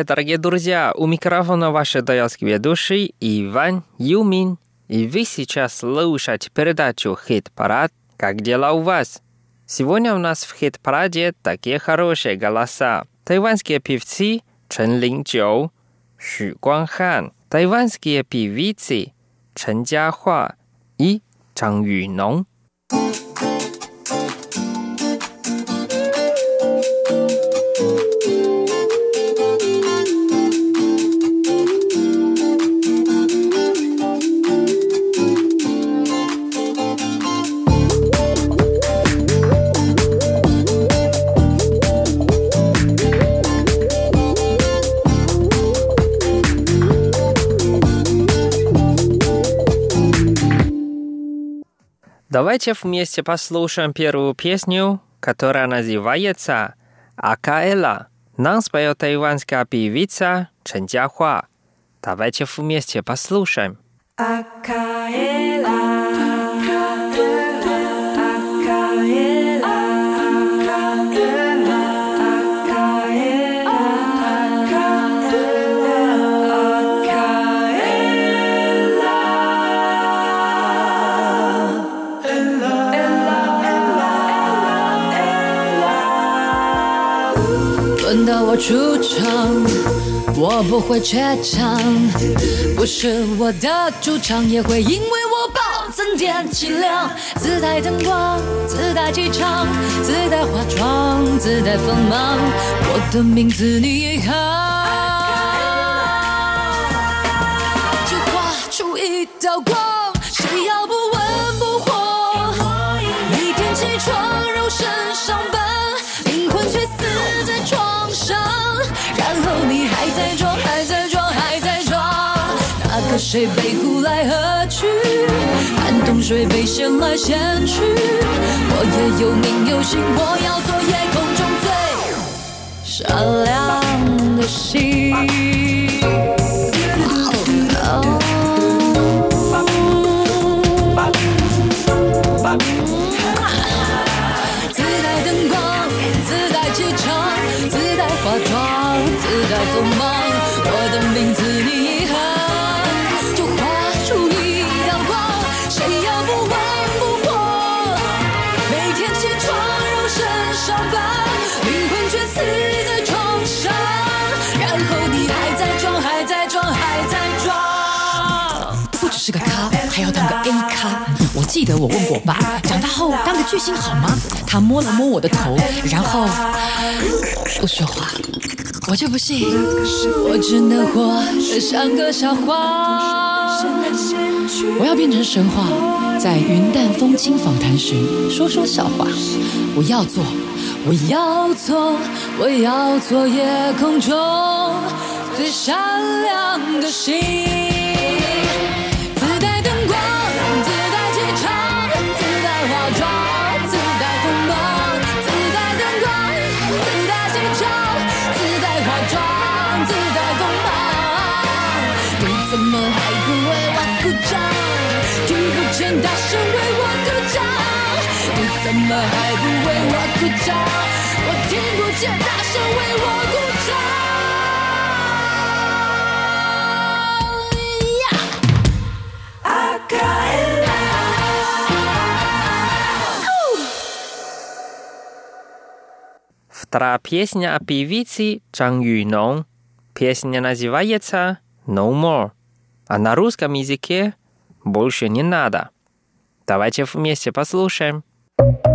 Привет, дорогие друзья! У микрофона ваш даялский ведущий Иван Юмин. И вы сейчас слушаете передачу «Хит-парад». Как дела у вас? Сегодня у нас в хит-параде такие хорошие голоса. Тайванские певцы Чен Линчжоу, Xu Guanghan, тайванские певицы Чен Jiahua и Zhang Yunong.，Давайте вместе послушаем первую песню, которая называется «Акаэла». Нам споет тайванская певица Чен Jiahua. Давайте вместе послушаем. Акаэла. 出场，我不会怯场，不是我的主场，也会因为我暴增点气量。自带灯光，自带气场，自带化妆，自带锋芒，我的名字你也喊，就画出一道光，谁要不温不火，每天起床肉身上谁被呼来喝去，寒冬水被掀来掀去。我也有名有姓，我要做夜空中最闪亮的星。还在装，还在装，还在装。不只是个咖，还要当个 A 咖我记得我问过爸，长大后当个巨星好吗？他摸了摸我的头，然后不说话。我就不信，我只能活得像个笑话。我要变成神话，在云淡风轻访谈时说说笑话。我要做，我要做，我要做夜空中最闪亮的星，自带灯光，自带气场，自带化妆，自带锋芒，自带灯光，自带气场，自带化妆，自带锋芒。你怎么还不为我鼓掌？听不见大声为我鼓掌？你怎么还不为我鼓掌？我听不见大声为我。Вторая песня о певице Чан Юйнон. Песня называется «No More», а на русском языке «Больше не надо». Давайте вместе послушаем. 着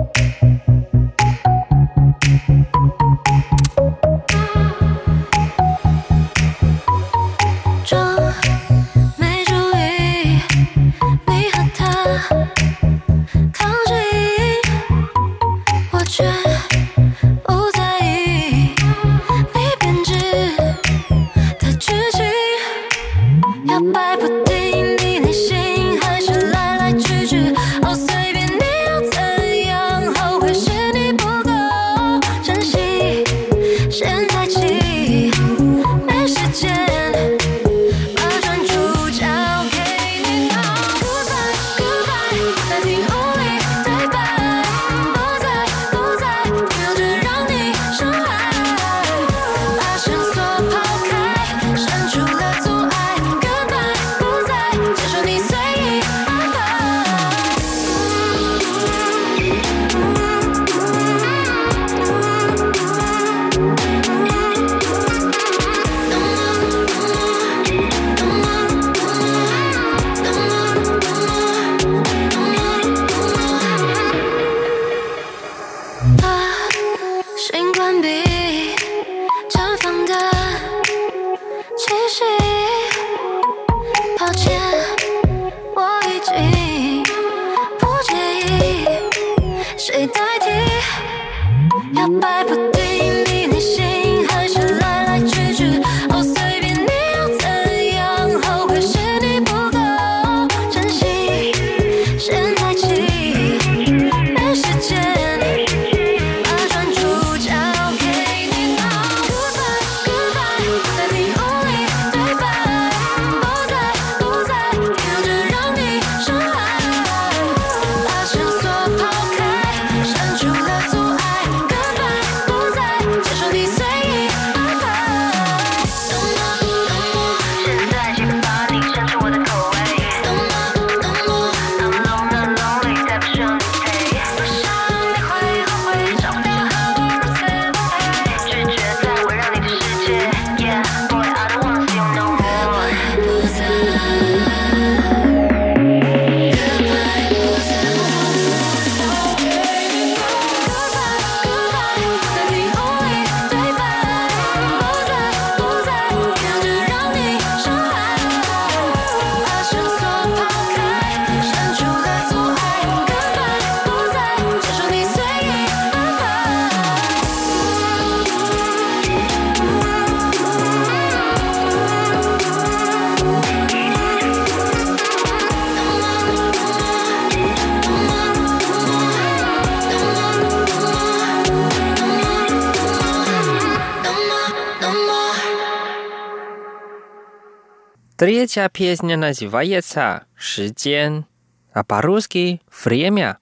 Третья песня называется «Шиген», а по-русски «Время».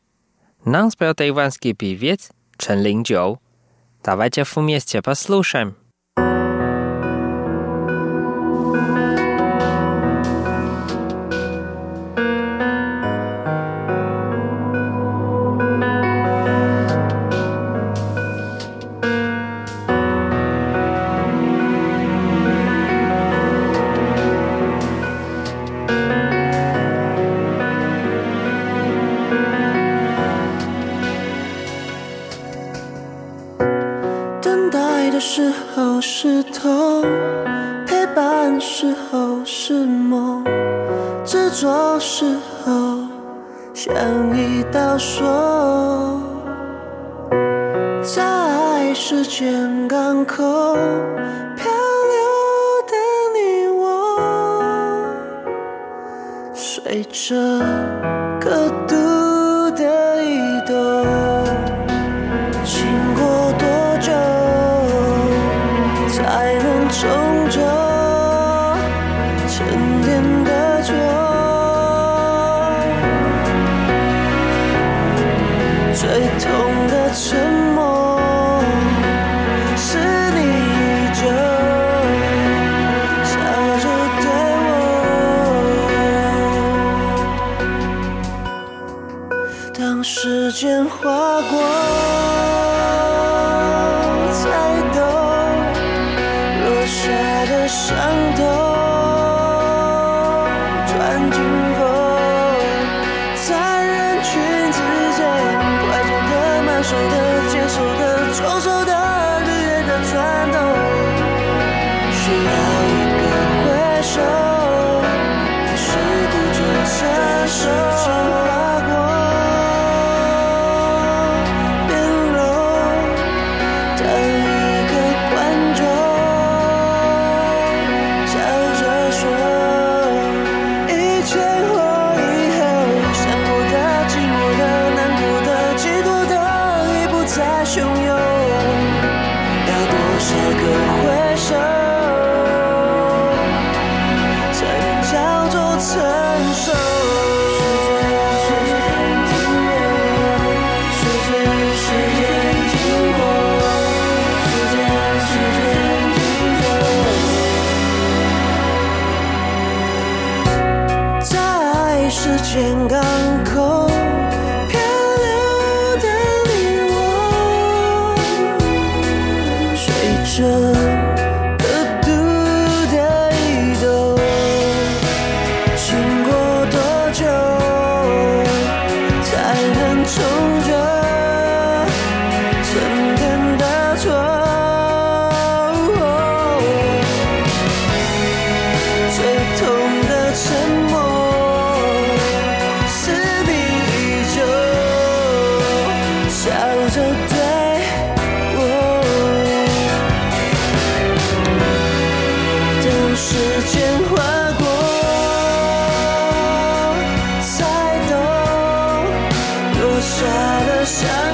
Нам спел тайванский певец Чен Линджоу. Давайте вместе послушаем. 觉。Sợ 的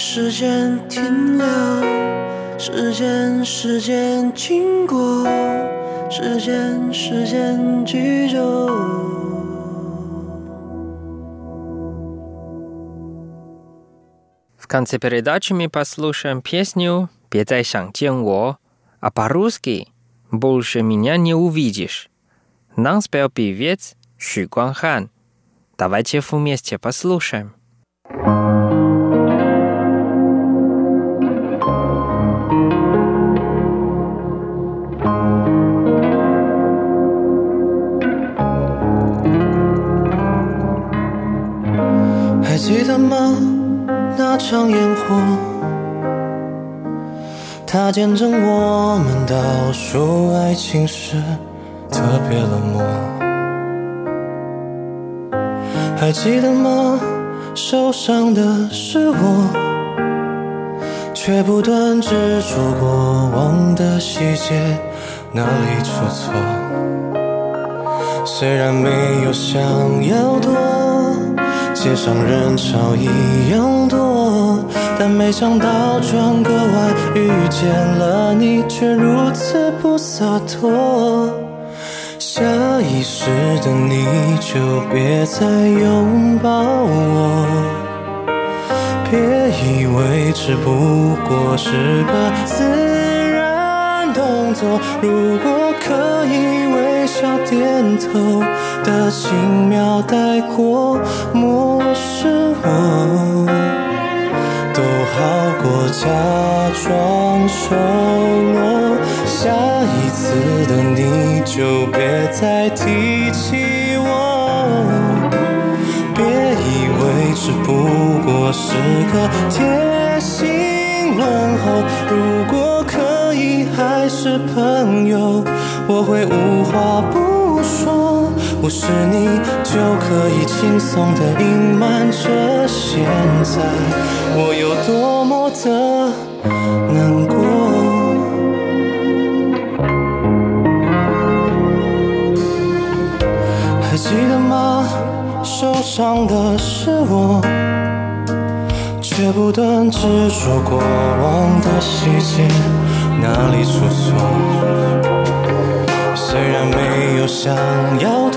时间停留，时间，时间经过，时间，时间居住。 В конце передачи мы послушаем песню «别再想见我», а по-русски «Больше меня не увидишь». Нам спел певец Ши Гуанхан. Давайте вместе послушаем. 还 那场烟火，它见证我们倒数爱情时特别冷漠。还记得吗？受伤的是我，却不断执着过往的细节，哪里出错？虽然没有想要多，街上人潮一样多，但没想到转个弯遇见了你，却如此不洒脱。下意识的你就别再拥抱我，别以为只不过是个自然动作，如果可以微笑点头的轻描带过，漠视我。好过假装熟络。下一次的你就别再提起我，别以为只不过是个贴心问候。如果可以还是朋友，我会无话不不是你就可以轻松的隐瞒着现在我有多么的难过。还记得吗？受伤的是我，却不断执着过往的细节，哪里出错？虽然没有想要，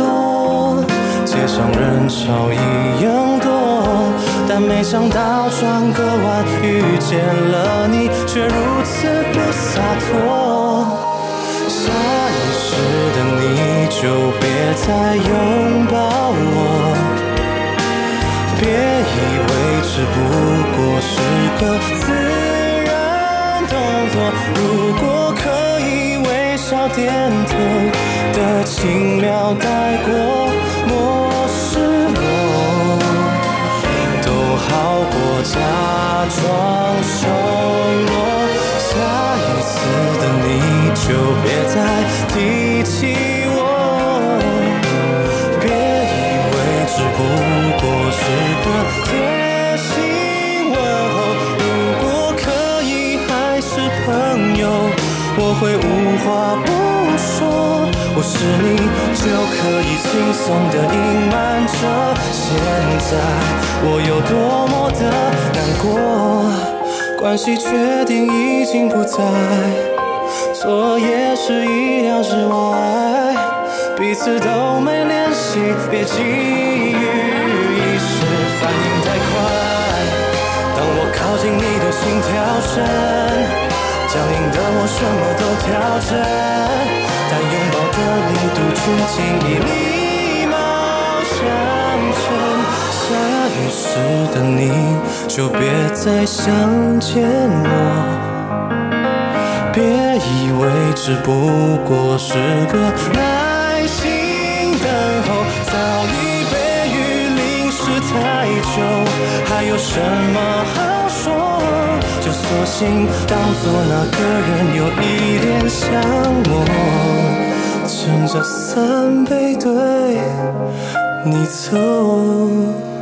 街上人潮一样多，但没想到转个弯遇见了你，却如此不洒脱。下意识的你就别再拥抱我，别以为只不过是个自然动作。如果可以微笑点头的轻描带过，假装熟络下一次的你就别再提起我别以为只不过是个贴心问候如果可以还是朋友我会无话不说我是你就可以轻松的隐瞒着。现在我有多么的难过，关系确定已经不在，错也是意料之外，彼此都没联系，别急于一时反应太快。当我靠近你的心跳声，僵硬的我什么都调整，但拥抱的力度却轻易时的你就别再想见我，别以为只不过是个耐心等候，早已被雨淋湿太久，还有什么好说？就索性当作那个人有一点像我，撑着伞背对你走。